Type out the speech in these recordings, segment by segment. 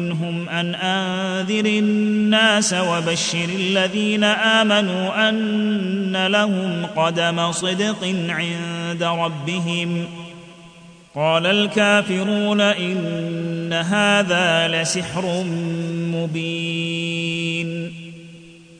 منهم أن انذر الناس وبشر الذين آمنوا أن لهم قدم صدق عند ربهم. قال الكافرون إن هذا لسحر مبين.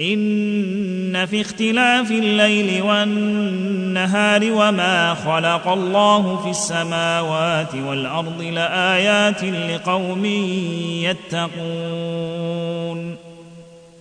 إن في اختلاف الليل والنهار وما خلق الله في السماوات والأرض لآيات لقوم يتقون.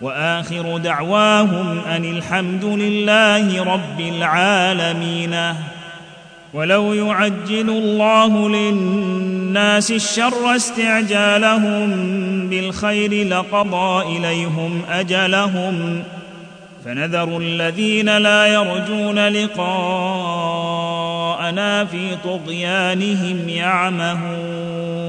وآخر دعواهم أن الحمد لله رب العالمين. ولو يعجل الله للناس الشر استعجالهم بالخير لقضى إليهم أجلهم. فنذر الذين لا يرجون لقاءنا في طغيانهم يعمهون.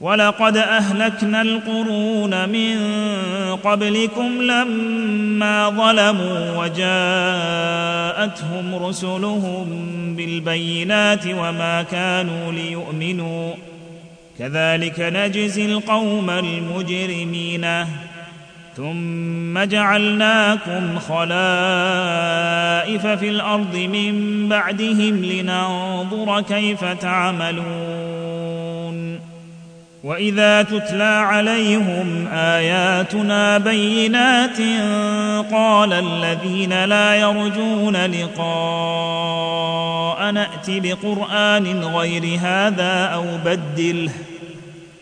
ولقد أهلكنا القرون من قبلكم لما ظلموا وجاءتهم رسلهم بالبينات وما كانوا ليؤمنوا. كذلك نجزي القوم المجرمين. ثم جعلناكم خلائف في الأرض من بعدهم لننظر كيف تعملون. واذا تتلى عليهم اياتنا بينات قال الذين لا يرجون لقاء نات بقران غير هذا أو بدله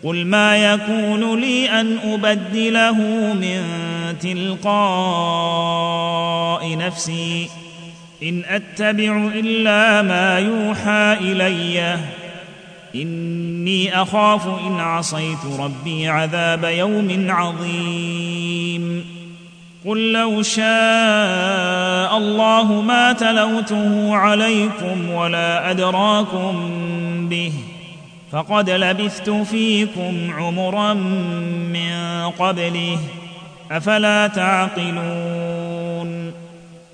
قل ما يكون لي ان ابدله من تلقاء نفسي ان اتبع الا ما يوحى الي إني أخاف إن عصيت ربي عذاب يوم عظيم. قل لو شاء الله ما تلوته عليكم ولا أدراكم به فقد لبثت فيكم عمرا من قبله أفلا تعقلون؟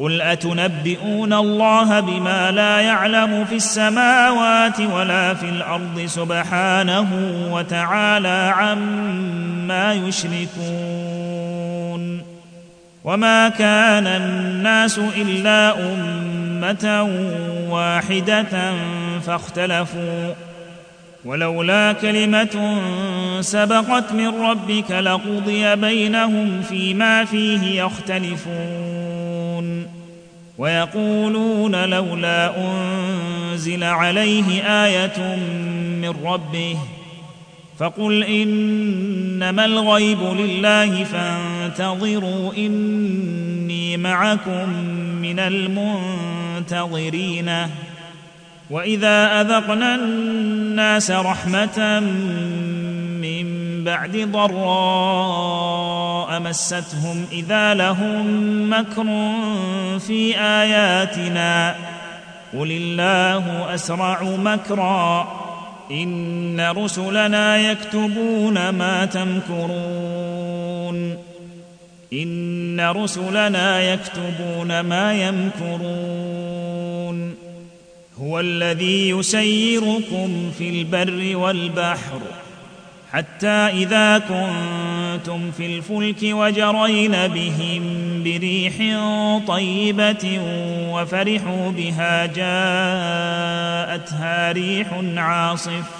قل اتنبئون الله بما لا يعلم في السماوات ولا في الأرض سبحانه وتعالى عما يشركون وما كان الناس الا امه واحدة فاختلفوا ولولا كلمه سبقت من ربك لقضي بينهم فيما فيه يختلفون ويقولون لولا أنزل عليه آية من ربه فقل إنما الغيب لله فانتظروا إني معكم من المنتظرين وإذا أذقنا الناس رحمة من بعد ضراء مستهم إذا لهم مكر في آياتنا. قل الله أسرع مكرا. إن رسلنا يكتبون ما تمكرون. إن رسلنا يكتبون ما يمكرون. هو الذي يسيركم في البر والبحر. حتى إذا كنتم في الفلك وجرين بهم بريح طيبة وفرحوا بها جاءتها ريح عاصف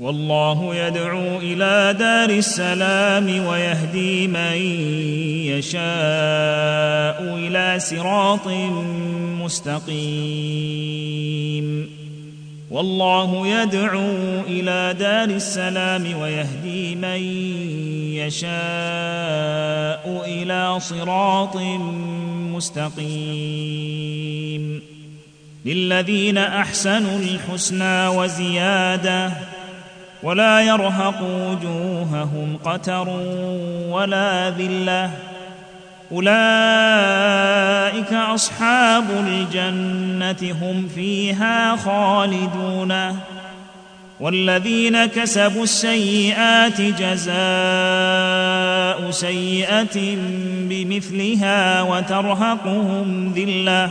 والله يدعو إلى دار السلام ويهدي من يشاء إلى صراط مستقيم. والله يدعو إلى دار السلام ويهدي من يشاء إلى صراط مستقيم. للذين أحسنوا الحسنى وزيادة ولا يرهق وجوههم قتر ولا ذلة. أولئك أصحاب الجنة هم فيها خالدون. والذين كسبوا السيئات جزاء سيئة بمثلها وترهقهم ذلة.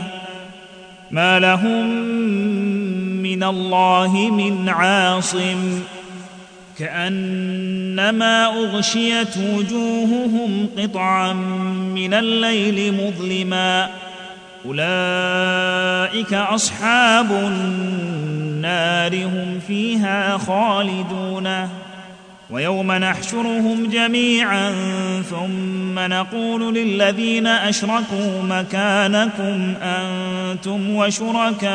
ما لهم من الله من عاصم. كأنما أغشيت وجوههم قطعا من الليل مظلما. أولئك أصحاب النار هم فيها خالدون. ويوم نحشرهم جميعا ثم نقول للذين أشركوا مكانكم أنتم وشركاؤكم.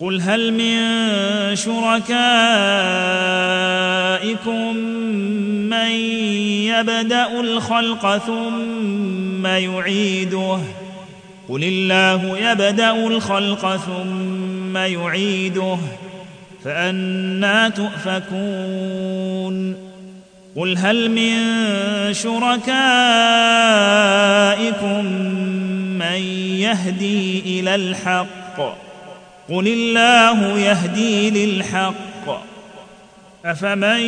قل هل من شركائكم من يبدأ الخلق ثم يعيده؟ قل الله يبدأ الخلق ثم يعيده فانى تؤفكون. قل هل من شركائكم من يهدي إلى الحق؟ قل الله يهدي للحق. أفمن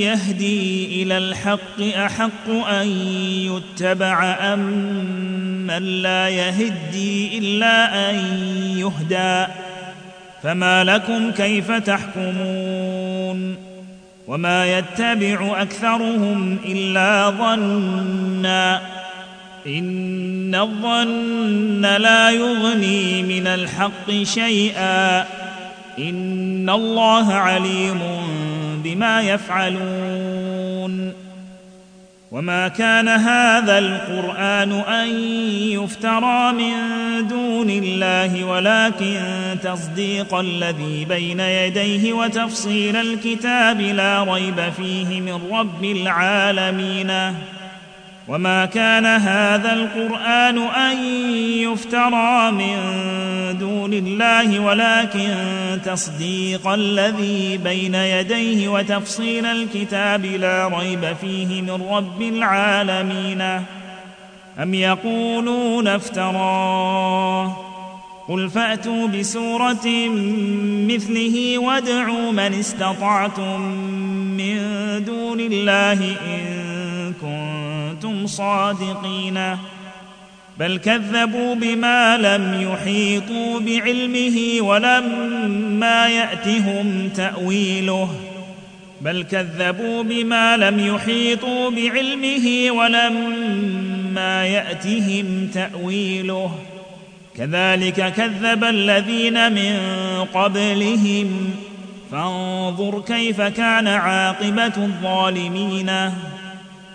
يهدي إلى الحق أحق أن يتبع أم من لا يهدي إلا أن يهدى؟ فما لكم كيف تحكمون؟ وما يتبع أكثرهم إلا ظنّا. إن الظن لا يغني من الحق شيئا. إن الله عليم بما يفعلون. وما كان هذا القرآن أن يفترى من دون الله ولكن تصديق الذي بين يديه وتفصيل الكتاب لا ريب فيه من رب العالمين. وما كان هذا القران ان يفترى من دون الله ولكن تصديق الذي بين يديه وتفصيل الكتاب لا ريب فيه من رب العالمين ام يقولون افتراه قل فاتوا بسوره مثله وادعوا من استطعتم من دون الله ان كنتم صادقين. بل كذبوا بما لم يحيطوا بعلمه ولما يأتهم تأويله. بل كذبوا بما لم يحيطوا بعلمه ولما يأتهم تأويله. كذلك كذب الذين من قبلهم. فانظر كيف كان عاقبة الظالمين.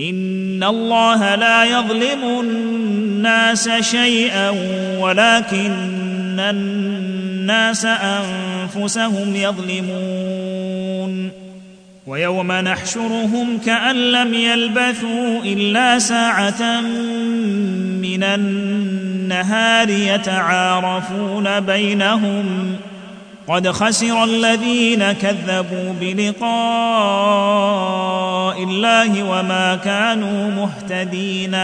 ان الله لا يظلم الناس شيئا ولكن الناس انفسهم يظلمون ويوم نحشرهم كان لم يلبثوا الا ساعه من النهار يتعارفون بينهم قد خسر الذين كذبوا بلقاء الله وما كانوا مهتدين.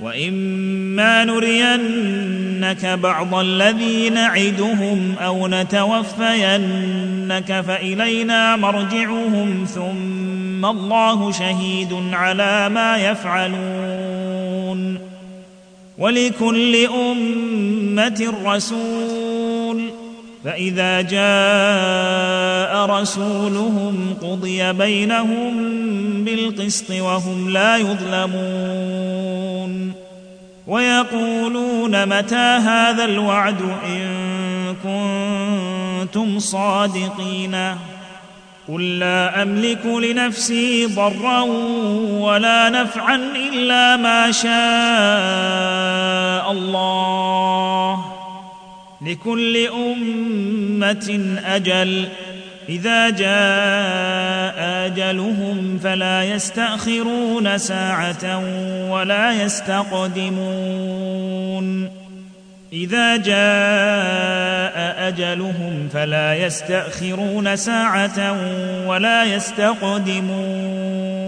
وإما نرينك بعض الذي نعدهم أو نتوفينك فإلينا مرجعهم ثم الله شهيد على ما يفعلون. ولكل أمة رسول. فإذا جاء رسولهم قضي بينهم بالقسط وهم لا يظلمون ويقولون متى هذا الوعد إن كنتم صادقين قل لا أملك لنفسي ضرا ولا نفعا إلا ما شاء الله لكل أمة أجل. إذا جاء أجلهم فلا يستأخرون ساعة ولا يستقدمون. إذا جاء أجلهم فلا يستأخرون ساعة ولا يستقدمون.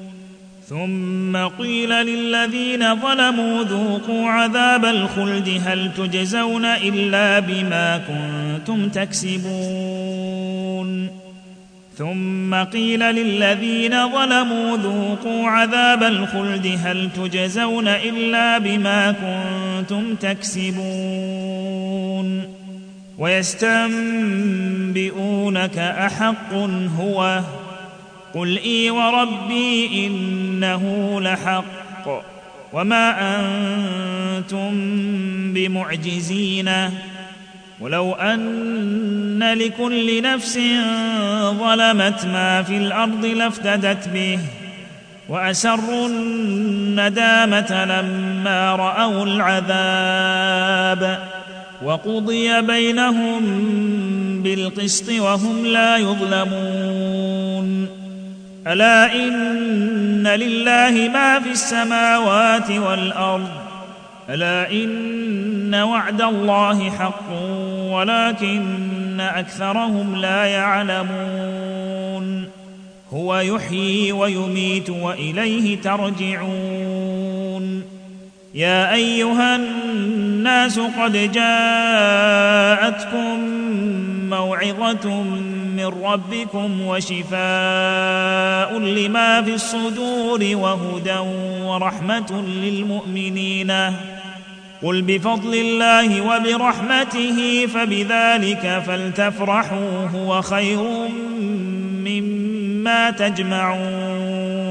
ثم قيل للذين ظلموا ذوقوا عذاب الخلد هل تجزون إلا بما كنتم تكسبون. ثم قيل للذين ظلموا ذوقوا عذاب الخلد هل تجزون إلا بما كنتم تكسبون. ويستنبئونك أحق هو قل إي وربي إنه لحق وما أنتم بمعجزين ولو أن لكل نفس ظلمت ما في الأرض لافتدت به وأسروا الندامة لما رأوا العذاب وقضي بينهم بالقسط وهم لا يظلمون ألا إن لله ما في السماوات والأرض؟ ألا إن وعد الله حق ولكن أكثرهم لا يعلمون. هو يحيي ويميت وإليه ترجعون. يا أيها الناس قد جاءتكم موعظة من ربكم وشفاء لما في الصدور وهدى ورحمة للمؤمنين. قل بفضل الله وبرحمته فبذلك فلتفرحوا هو خير مما تجمعون.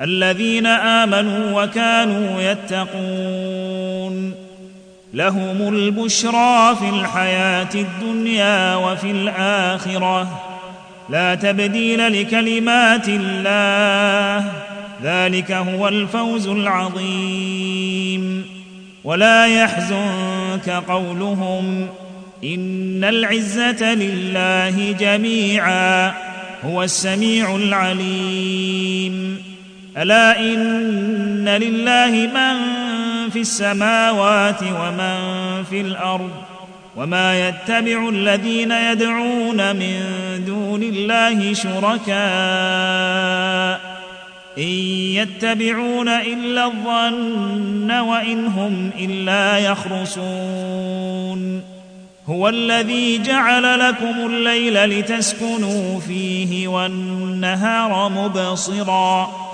الذين آمنوا وكانوا يتقون. لهم البشرى في الحياة الدنيا وفي الآخرة. لا تبديل لكلمات الله. ذلك هو الفوز العظيم. ولا يحزنك قولهم. إن العزة لله جميعا. هو السميع العليم. ألا إن لله من في السماوات ومن في الأرض وما يتبع الذين يدعون من دون الله شركاء إن يتبعون إلا الظن وإن هم إلا يخرصون هو الذي جعل لكم الليل لتسكنوا فيه والنهار مبصرا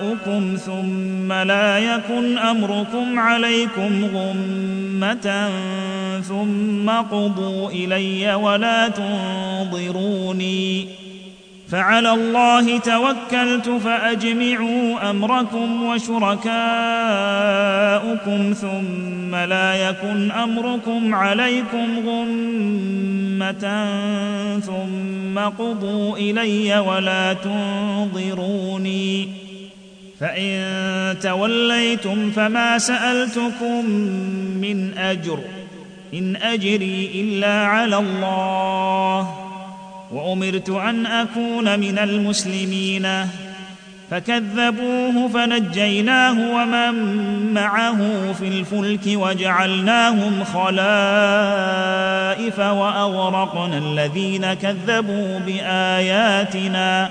وشركاءكم ثم لا يكن أمركم عليكم غمة ثم قضوا إلي ولا تنظروني فعلى الله توكلت فأجمعوا أمركم وشركاءكم ثم لا يكن أمركم عليكم غمة ثم قضوا إلي ولا تنظروني فإن توليتم فما سألتكم من أجر إن أجري إلا على الله وأمرت أن أكون من المسلمين فكذبوه فنجيناه ومن معه في الفلك وجعلناهم خلائف وأغرقنا الذين كذبوا بآياتنا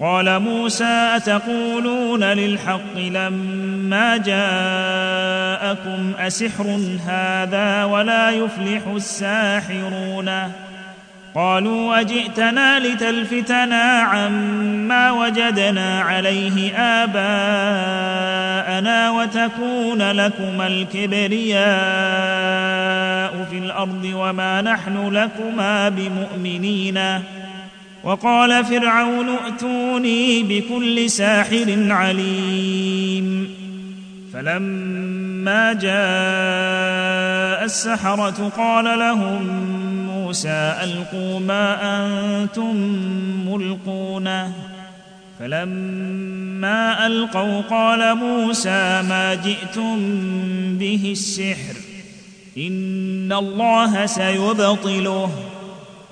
قال موسى أتقولون للحق لما جاءكم أسحر هذا ولا يفلح الساحرون؟ قالوا أجئتنا لتلفتنا عما وجدنا عليه آباءنا وتكون لكما الكبرياء في الأرض وما نحن لكما بمؤمنين. وقال فرعون ائتوني بكل ساحر عليم. فلما جاء السحرة قال لهم موسى ألقوا ما أنتم ملقون فلما ألقوا قال موسى ما جئتم به السحر. إن الله سيبطله.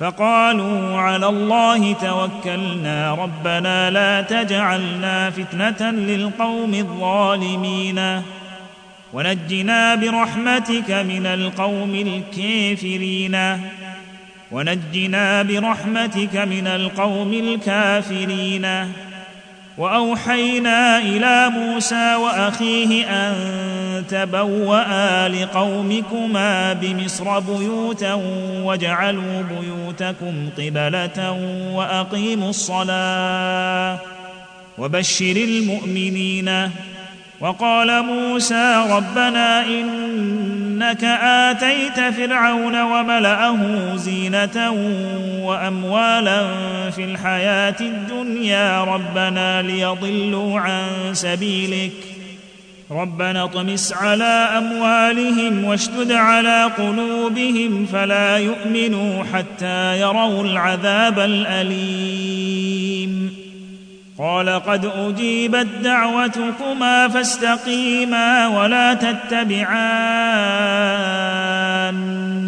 فقالوا على الله توكلنا. ربنا لا تجعلنا فتنة للقوم الظالمين. ونجنا برحمتك من القوم الكافرين. ونجنا برحمتك من القوم الكافرين. وأوحينا إلى موسى وأخيه أن تبوا لقومكما بمصر بيوتا واجعلوا بيوتكم قبلة وأقيموا الصلاة وبشر المؤمنين. وقال موسى ربنا إنك آتيت فرعون وملأه زينة وأموالا في الحياة الدنيا. ربنا ليضلوا عن سبيلك. ربنا اطمس على أموالهم واشدد على قلوبهم فلا يؤمنوا حتى يروا العذاب الأليم. قال قد أجيبت دعوتكما فاستقيما ولا تتبعان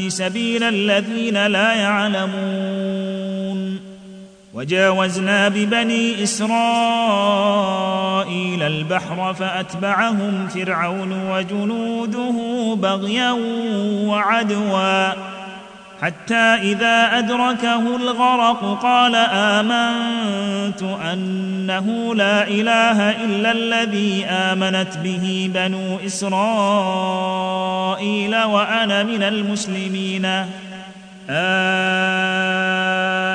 سبيل الذين لا يعلمون. وجاوزنا ببني إسرائيل البحر فأتبعهم فرعون وجنوده بغيا وعدوا. حتى إذا أدركه الغرق قال آمنت أنه لا إله إلا الذي آمنت به بنو إسرائيل وأنا من المسلمين.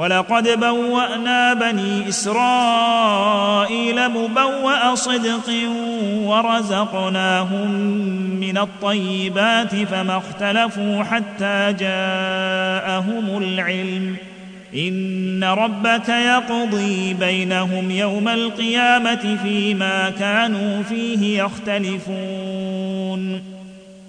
ولقد بوأنا بني إسرائيل مبوأ صدق ورزقناهم من الطيبات فما اختلفوا حتى جاءهم العلم. إن ربك يقضي بينهم يوم القيامة فيما كانوا فيه يختلفون.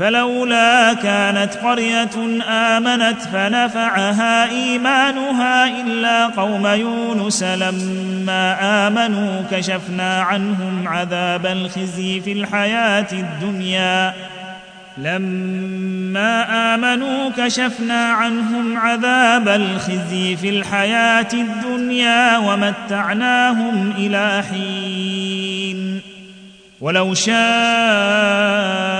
فلولا كانت قرية آمنت فنفعها إيمانها إلا قوم يونس لما آمنوا كشفنا عنهم عذاب الخزي في الحياة الدنيا. لما آمنوا كشفنا عنهم عذاب الخزي في الحياة الدنيا ومتعناهم إلى حين. ولو شاء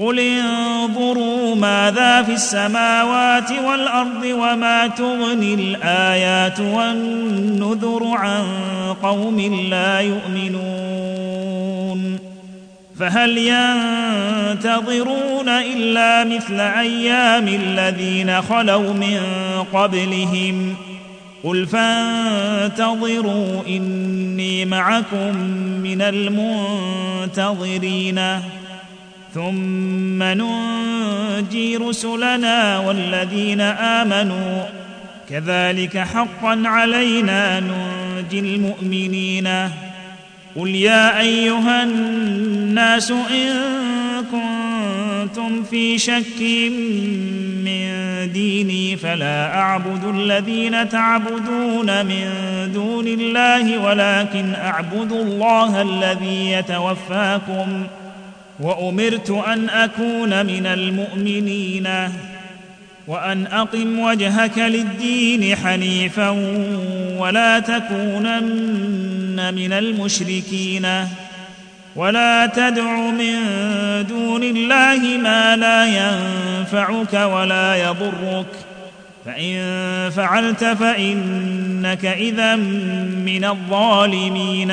قل انظروا ماذا في السماوات والارض وما تغني الايات والنذر عن قوم لا يؤمنون فهل ينتظرون الا مثل أيام الذين خلوا من قبلهم قل فانتظروا اني معكم من المنتظرين ثم ننجي رسلنا والذين آمنوا. كذلك حقا علينا ننجي المؤمنين. قل يا أيها الناس إن كنتم في شك من ديني فلا أعبد الذين تعبدون من دون الله ولكن أعبد الله الذي يتوفاكم. وأمرت أن أكون من المؤمنين وأن أقم وجهك للدين حنيفا ولا تكونن من المشركين ولا تدع من دون الله ما لا ينفعك ولا يضرك فإن فعلت فإنك إذا من الظالمين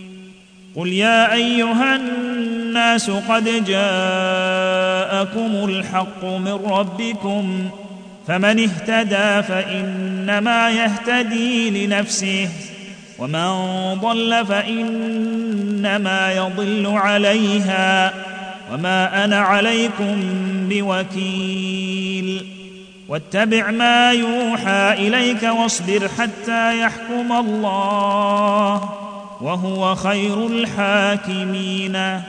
قل يا أيها الناس قد جاءكم الحق من ربكم فمن اهتدى فإنما يهتدي لنفسه ومن ضل فإنما يضل عليها وما أنا عليكم بوكيل واتبع ما يوحى إليك واصبر حتى يحكم الله وهو خير الحاكمين.